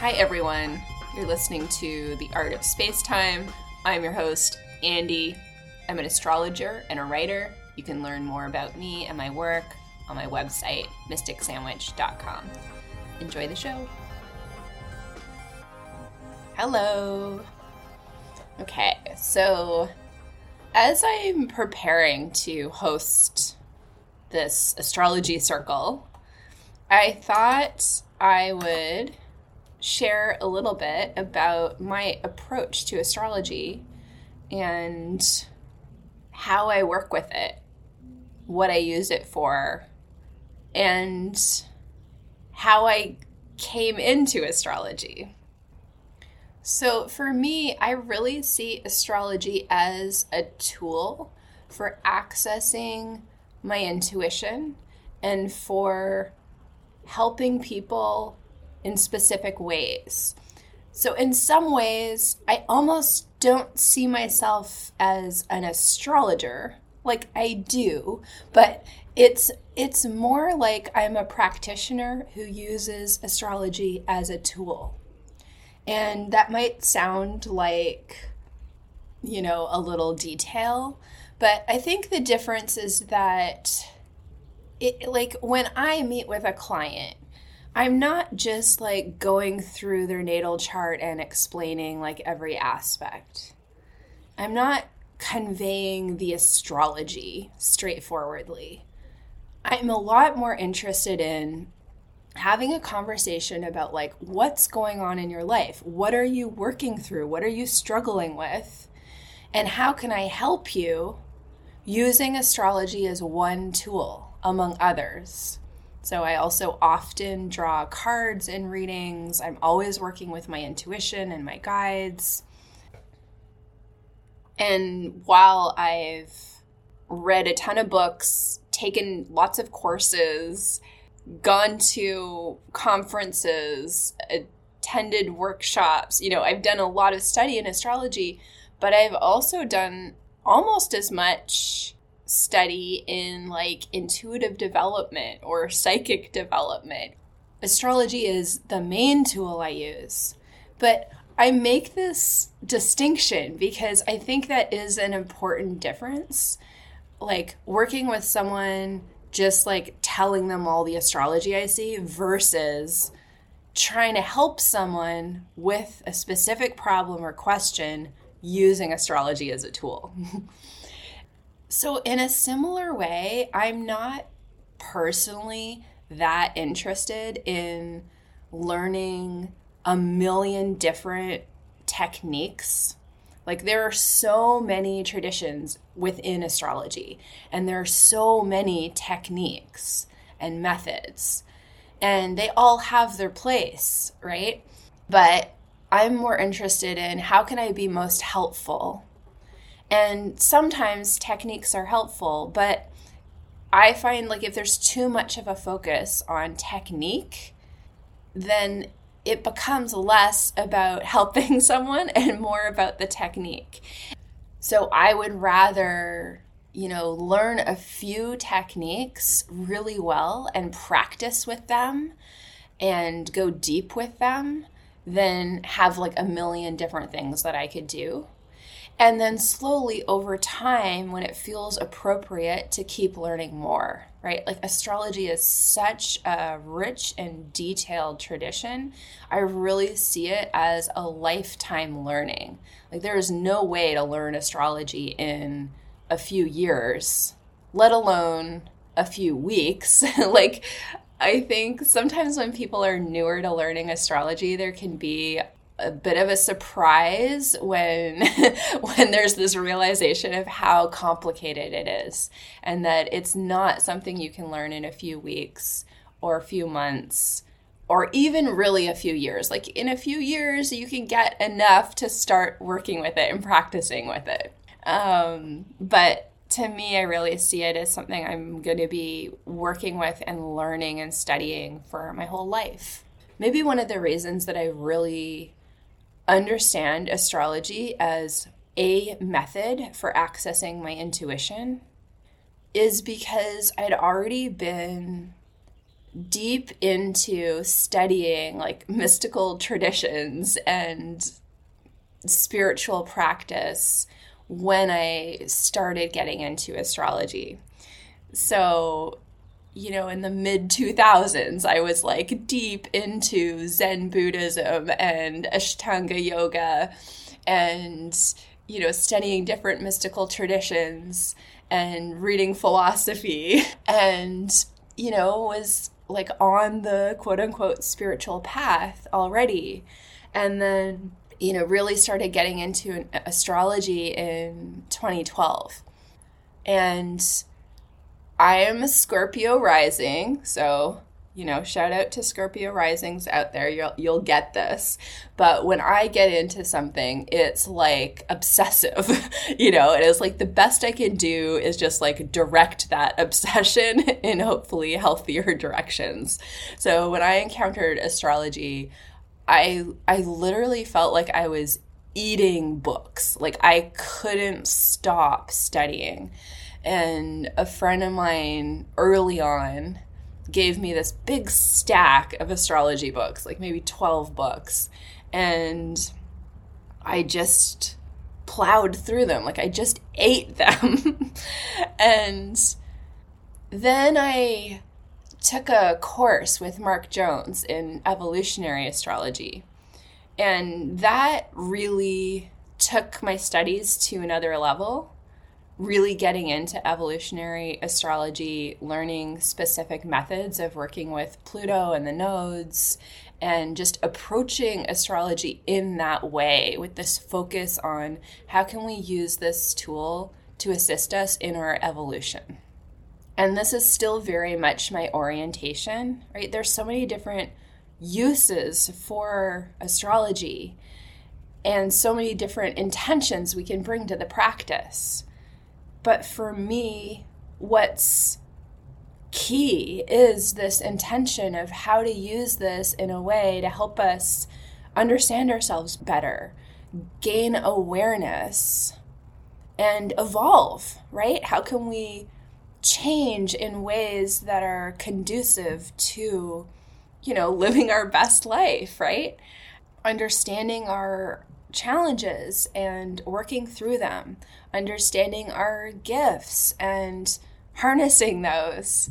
Hi, everyone. You're listening to The Art of Space Time. I'm your host, Andi. I'm an astrologer and a writer. You can learn more about me and my work on my website, mysticsandwich.com. Enjoy the show. Hello. Okay, so as I'm preparing to host this astrology circle, I thought I would share a little bit about my approach to astrology and how I work with it, what I use it for, and how I came into astrology. So, for me, I really see astrology as a tool for accessing my intuition and for helping people in specific ways. So, in some ways, I almost don't see myself as an astrologer. Like I do, but it's it's more like I'm a practitioner who uses astrology as a tool. And that might sound like you know, a little detail, but I think the difference is that it like when I meet with a client, I'm not just like going through their natal chart and explaining like every aspect. I'm not conveying the astrology straightforwardly. I'm a lot more interested in having a conversation about like what's going on in your life. What are you working through? What are you struggling with? And how can I help you using astrology as one tool among others? So I also often draw cards in readings. I'm always working with my intuition and my guides. And while I've read a ton of books, taken lots of courses, gone to conferences, attended workshops, you know, I've done a lot of study in astrology, but I've also done almost as much study in like intuitive development or psychic development. Astrology is the main tool I use. But I make this distinction because I think that is an important difference. Like working with someone, just like telling them all the astrology I see versus trying to help someone with a specific problem or question using astrology as a tool. So, in a similar way, I'm not personally that interested in learning a million different techniques. Like, there are so many traditions within astrology, and there are so many techniques and methods, and they all have their place, right? But I'm more interested in how can I be most helpful and sometimes techniques are helpful, but I find like if there's too much of a focus on technique, then it becomes less about helping someone and more about the technique. So I would rather, you know, learn a few techniques really well and practice with them and go deep with them than have like a million different things that I could do. And then slowly over time, when it feels appropriate to keep learning more, right? Like astrology is such a rich and detailed tradition. I really see it as a lifetime learning. Like there is no way to learn astrology in a few years, let alone a few weeks. like I think sometimes when people are newer to learning astrology, there can be a bit of a surprise when when there's this realization of how complicated it is and that it's not something you can learn in a few weeks or a few months or even really a few years. Like in a few years you can get enough to start working with it and practicing with it. Um, but to me i really see it as something i'm going to be working with and learning and studying for my whole life. Maybe one of the reasons that i really understand astrology as a method for accessing my intuition is because I'd already been deep into studying like mystical traditions and spiritual practice when I started getting into astrology. So, you know, in the mid 2000s, I was like deep into Zen Buddhism and Ashtanga yoga and, you know, studying different mystical traditions and reading philosophy and, you know, was like on the quote unquote spiritual path already. And then, you know, really started getting into astrology in 2012. And I am a Scorpio rising, so you know, shout out to Scorpio risings out there. You'll you'll get this. But when I get into something, it's like obsessive. you know, it is like the best I can do is just like direct that obsession in hopefully healthier directions. So when I encountered astrology, I I literally felt like I was eating books. Like I couldn't stop studying. And a friend of mine early on gave me this big stack of astrology books, like maybe 12 books. And I just plowed through them. Like I just ate them. and then I took a course with Mark Jones in evolutionary astrology. And that really took my studies to another level really getting into evolutionary astrology, learning specific methods of working with Pluto and the nodes, and just approaching astrology in that way with this focus on how can we use this tool to assist us in our evolution. And this is still very much my orientation, right? There's so many different uses for astrology and so many different intentions we can bring to the practice. But for me, what's key is this intention of how to use this in a way to help us understand ourselves better, gain awareness, and evolve, right? How can we change in ways that are conducive to, you know, living our best life, right? Understanding our challenges and working through them, understanding our gifts and harnessing those,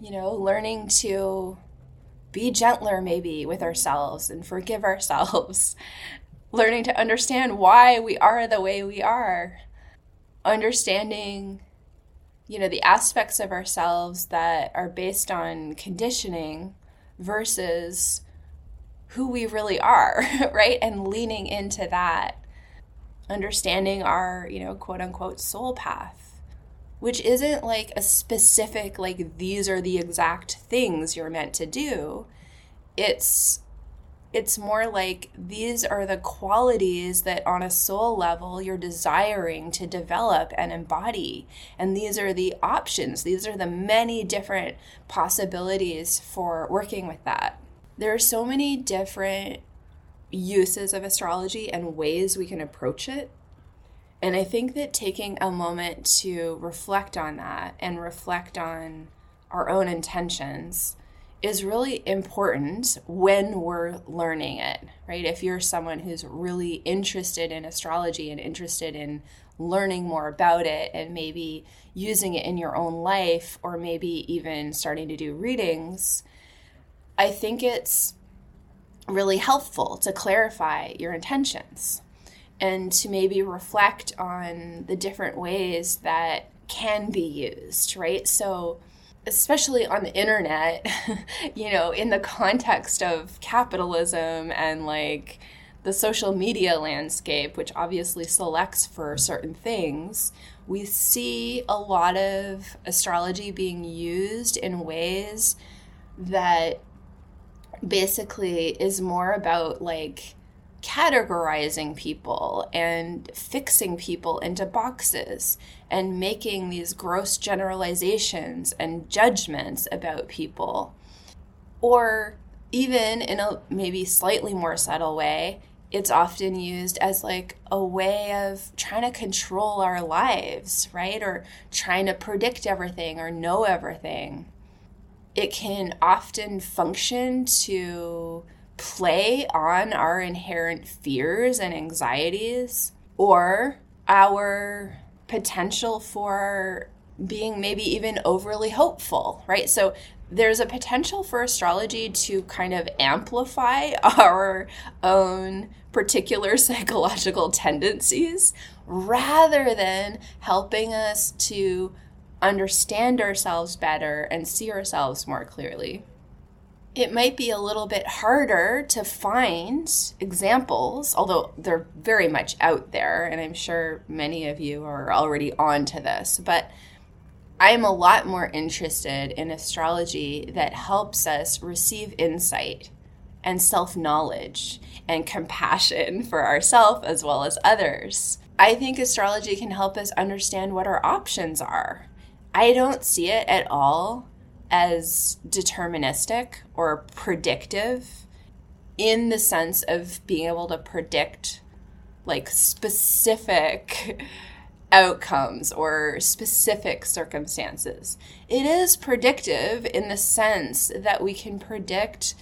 you know, learning to be gentler maybe with ourselves and forgive ourselves, learning to understand why we are the way we are, understanding you know the aspects of ourselves that are based on conditioning versus who we really are, right? And leaning into that, understanding our, you know, quote unquote soul path, which isn't like a specific, like, these are the exact things you're meant to do. It's it's more like these are the qualities that on a soul level you're desiring to develop and embody and these are the options these are the many different possibilities for working with that there are so many different uses of astrology and ways we can approach it. And I think that taking a moment to reflect on that and reflect on our own intentions is really important when we're learning it, right? If you're someone who's really interested in astrology and interested in learning more about it and maybe using it in your own life or maybe even starting to do readings, I think it's really helpful to clarify your intentions and to maybe reflect on the different ways that can be used, right? So, especially on the internet, you know, in the context of capitalism and like the social media landscape, which obviously selects for certain things, we see a lot of astrology being used in ways that basically is more about like categorizing people and fixing people into boxes and making these gross generalizations and judgments about people. Or even in a maybe slightly more subtle way, it's often used as like a way of trying to control our lives, right? Or trying to predict everything or know everything it can often function to play on our inherent fears and anxieties or our potential for being maybe even overly hopeful, right? So there's a potential for astrology to kind of amplify our own particular psychological tendencies rather than helping us to understand ourselves better and see ourselves more clearly. It might be a little bit harder to find examples, although they're very much out there, and I'm sure many of you are already on to this. But I am a lot more interested in astrology that helps us receive insight and self knowledge and compassion for ourselves as well as others. I think astrology can help us understand what our options are. I don't see it at all as deterministic or predictive in the sense of being able to predict like specific outcomes or specific circumstances. It is predictive in the sense that we can predict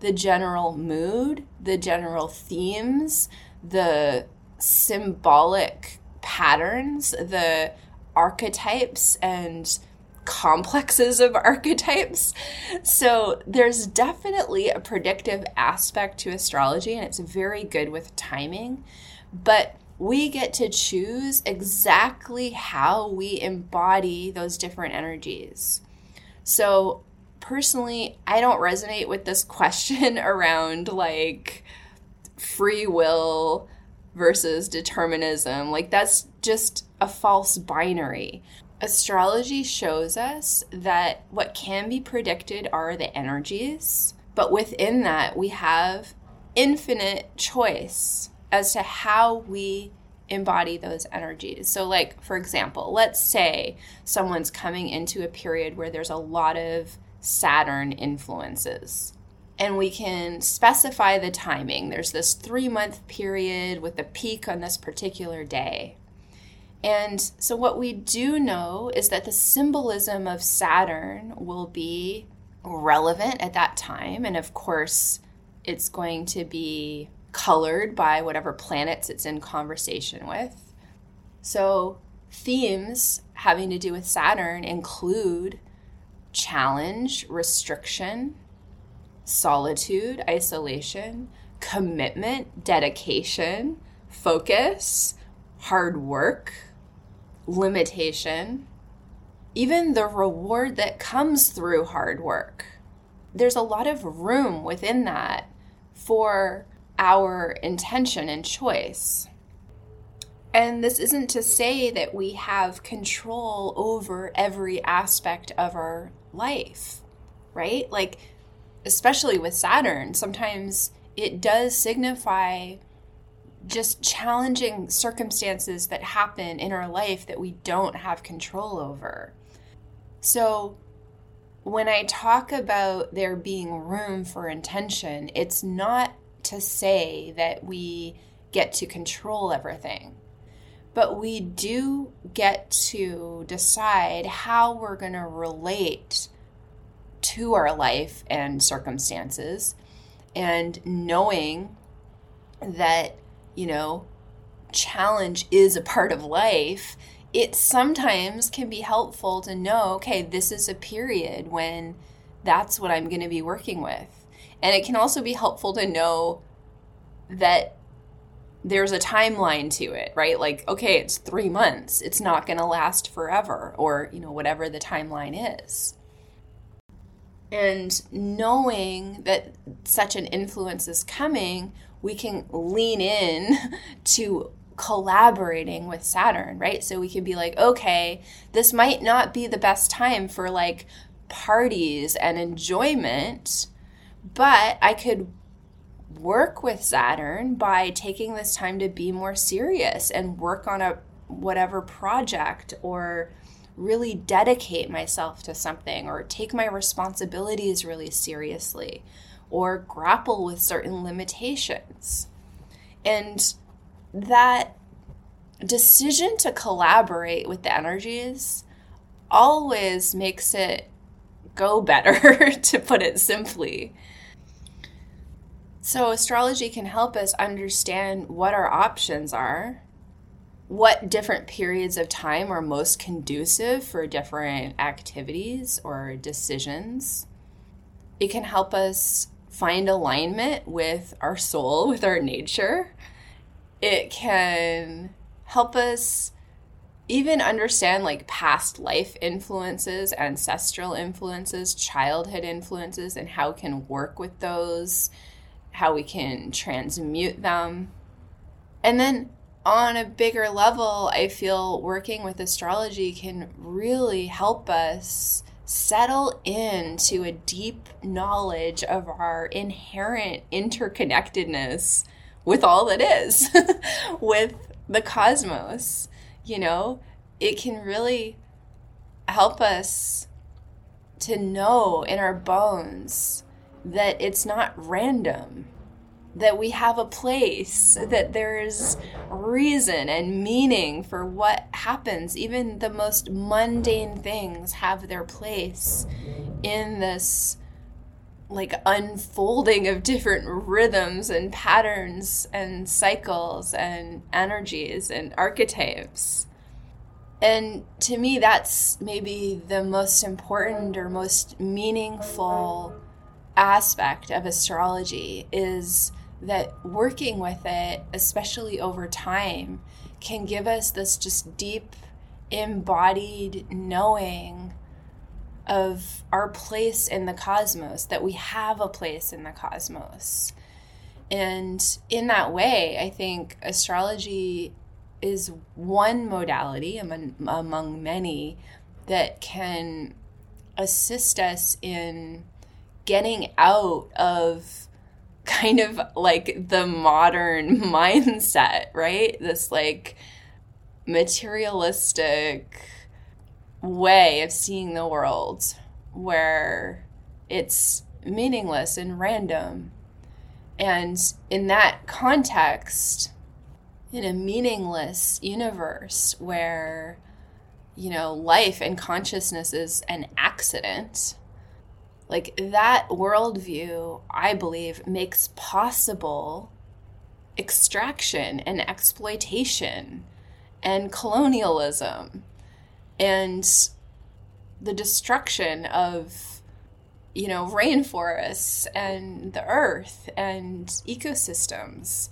the general mood, the general themes, the symbolic patterns, the archetypes and complexes of archetypes. So there's definitely a predictive aspect to astrology, and it's very good with timing. But we get to choose exactly how we embody those different energies. So, personally, I don't resonate with this question around like free will versus determinism. Like, that's just a false binary. Astrology shows us that what can be predicted are the energies, but within that, we have infinite choice as to how we embody those energies. So, like, for example, let's say someone's coming into a period where there's a lot of Saturn influences. And we can specify the timing. There's this three month period with a peak on this particular day. And so, what we do know is that the symbolism of Saturn will be relevant at that time. And of course, it's going to be colored by whatever planets it's in conversation with. So, themes having to do with Saturn include challenge, restriction, solitude, isolation, commitment, dedication, focus, hard work, limitation, even the reward that comes through hard work. There's a lot of room within that for our intention and choice. And this isn't to say that we have control over every aspect of our life, right? Like, especially with Saturn, sometimes it does signify just challenging circumstances that happen in our life that we don't have control over. So, when I talk about there being room for intention, it's not to say that we get to control everything. But we do get to decide how we're going to relate to our life and circumstances and knowing that, you know, challenge is a part of life, it sometimes can be helpful to know okay, this is a period when that's what I'm going to be working with. And it can also be helpful to know that there's a timeline to it, right? Like, okay, it's three months. It's not going to last forever, or, you know, whatever the timeline is. And knowing that such an influence is coming, we can lean in to collaborating with Saturn, right? So we can be like, okay, this might not be the best time for like parties and enjoyment, but I could work with Saturn by taking this time to be more serious and work on a whatever project or really dedicate myself to something or take my responsibilities really seriously or grapple with certain limitations. And that decision to collaborate with the energies always makes it go better, to put it simply. So, astrology can help us understand what our options are, what different periods of time are most conducive for different activities or decisions. It can help us find alignment with our soul, with our nature. It can help us even understand like past life influences, ancestral influences, childhood influences, and how we can work with those, how we can transmute them. And then on a bigger level, I feel working with astrology can really help us settle into a deep knowledge of our inherent interconnectedness with all that is, with the cosmos you know, it can really help us to know in our bones that it's not random, that we have a place, that there's reason and meaning for what happens. Even the most mundane things have their place in this like unfolding of different rhythms and patterns and cycles and energies and archetypes. And to me, that's maybe the most important or most meaningful aspect of astrology is that working with it, especially over time, can give us this just deep, embodied knowing of our place in the cosmos, that we have a place in the cosmos. And in that way, I think astrology is one modality among, among many that can assist us in getting out of kind of like the modern mindset, right? This like materialistic way of seeing the world where it's meaningless and random. And in that context, in a meaningless universe where, you know, life and consciousness is an accident, like that worldview, I believe, makes possible extraction and exploitation and colonialism and the destruction of you know rainforests and the earth and ecosystems.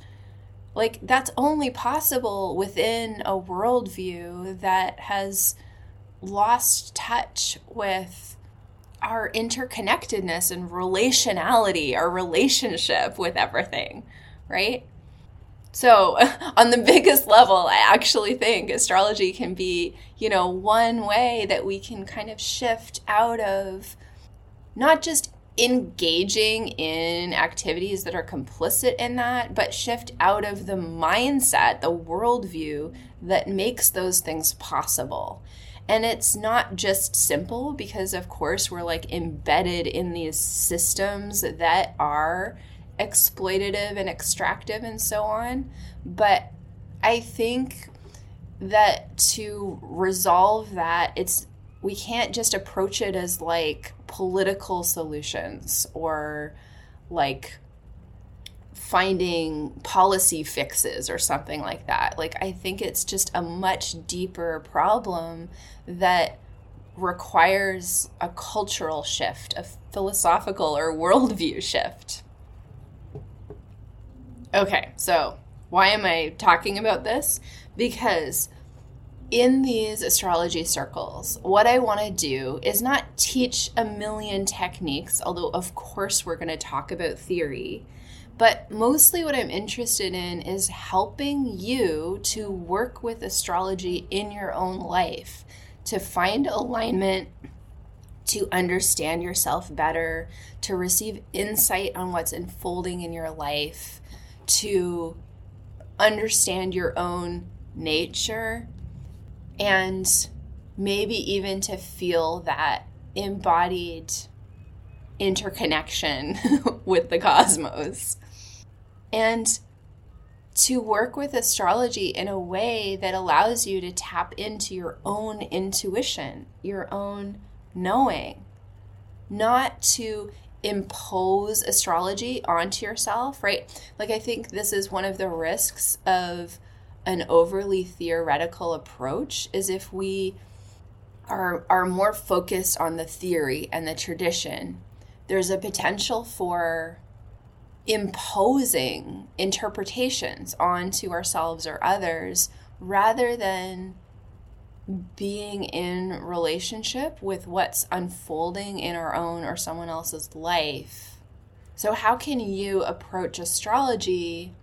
Like that's only possible within a worldview that has lost touch with our interconnectedness and relationality our relationship with everything right so, on the biggest level, I actually think astrology can be, you know, one way that we can kind of shift out of not just engaging in activities that are complicit in that, but shift out of the mindset, the worldview that makes those things possible. And it's not just simple because, of course, we're like embedded in these systems that are exploitative and extractive and so on. But I think that to resolve that, it's we can't just approach it as like political solutions or like finding policy fixes or something like that. Like, I think it's just a much deeper problem that requires a cultural shift, a philosophical or worldview shift. Okay, so why am I talking about this? Because in these astrology circles, what I want to do is not teach a million techniques, although, of course, we're going to talk about theory. But mostly, what I'm interested in is helping you to work with astrology in your own life, to find alignment, to understand yourself better, to receive insight on what's unfolding in your life to understand your own nature and maybe even to feel that embodied interconnection with the cosmos. And to work with astrology in a way that allows you to tap into your own intuition, your own knowing, not to impose astrology onto yourself, right? Like, I think this is one of the risks of an overly theoretical approach is if we are are more focused on the theory and the tradition there's a potential for imposing interpretations onto ourselves or others rather than being in relationship with what's unfolding in our own or someone else's life. So, how can you approach astrology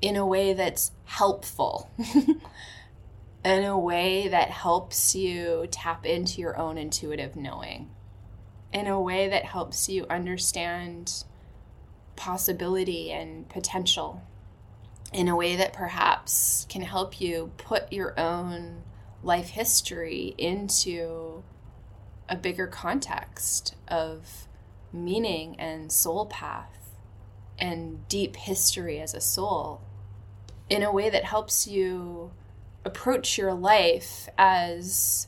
in a way that's helpful? in a way that helps you tap into your own intuitive knowing? In a way that helps you understand possibility and potential? In a way that perhaps can help you put your own life history into a bigger context of meaning and soul path and deep history as a soul in a way that helps you approach your life as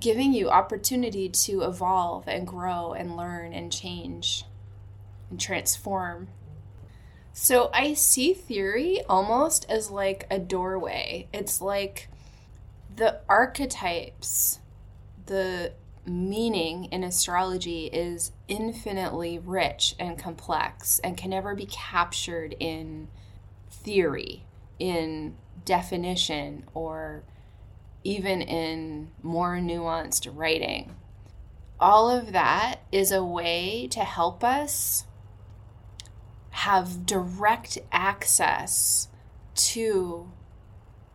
giving you opportunity to evolve and grow and learn and change and transform. So I see theory almost as like a doorway. It's like the archetypes, the meaning in astrology is infinitely rich and complex and can never be captured in theory, in definition, or even in more nuanced writing. All of that is a way to help us have direct access to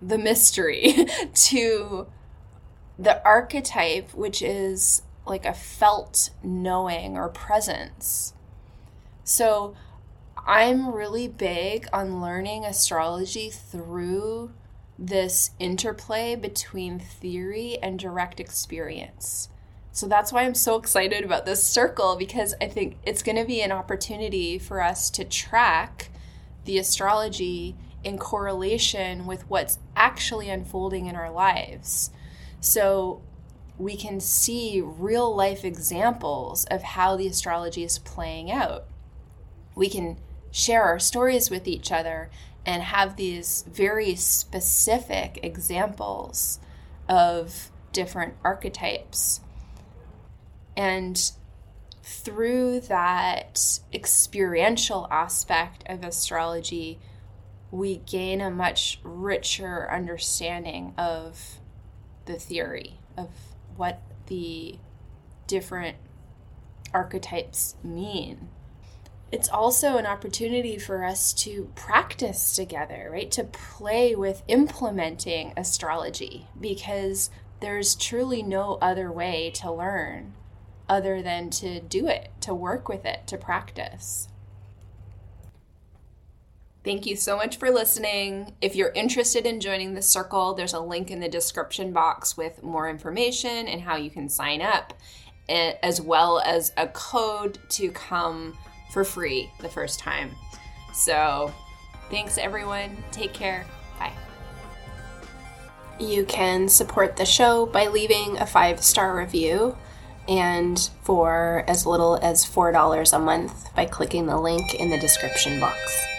the mystery to the archetype, which is like a felt knowing or presence. So I'm really big on learning astrology through this interplay between theory and direct experience. So that's why I'm so excited about this circle because I think it's going to be an opportunity for us to track the astrology in correlation with what's actually unfolding in our lives. So we can see real life examples of how the astrology is playing out. We can share our stories with each other and have these very specific examples of different archetypes. And through that experiential aspect of astrology, we gain a much richer understanding of the theory of what the different archetypes mean. It's also an opportunity for us to practice together, right? To play with implementing astrology because there's truly no other way to learn other than to do it, to work with it, to practice. Thank you so much for listening. If you're interested in joining the circle, there's a link in the description box with more information and how you can sign up, as well as a code to come for free the first time. So, thanks everyone. Take care. Bye. You can support the show by leaving a five star review and for as little as $4 a month by clicking the link in the description box.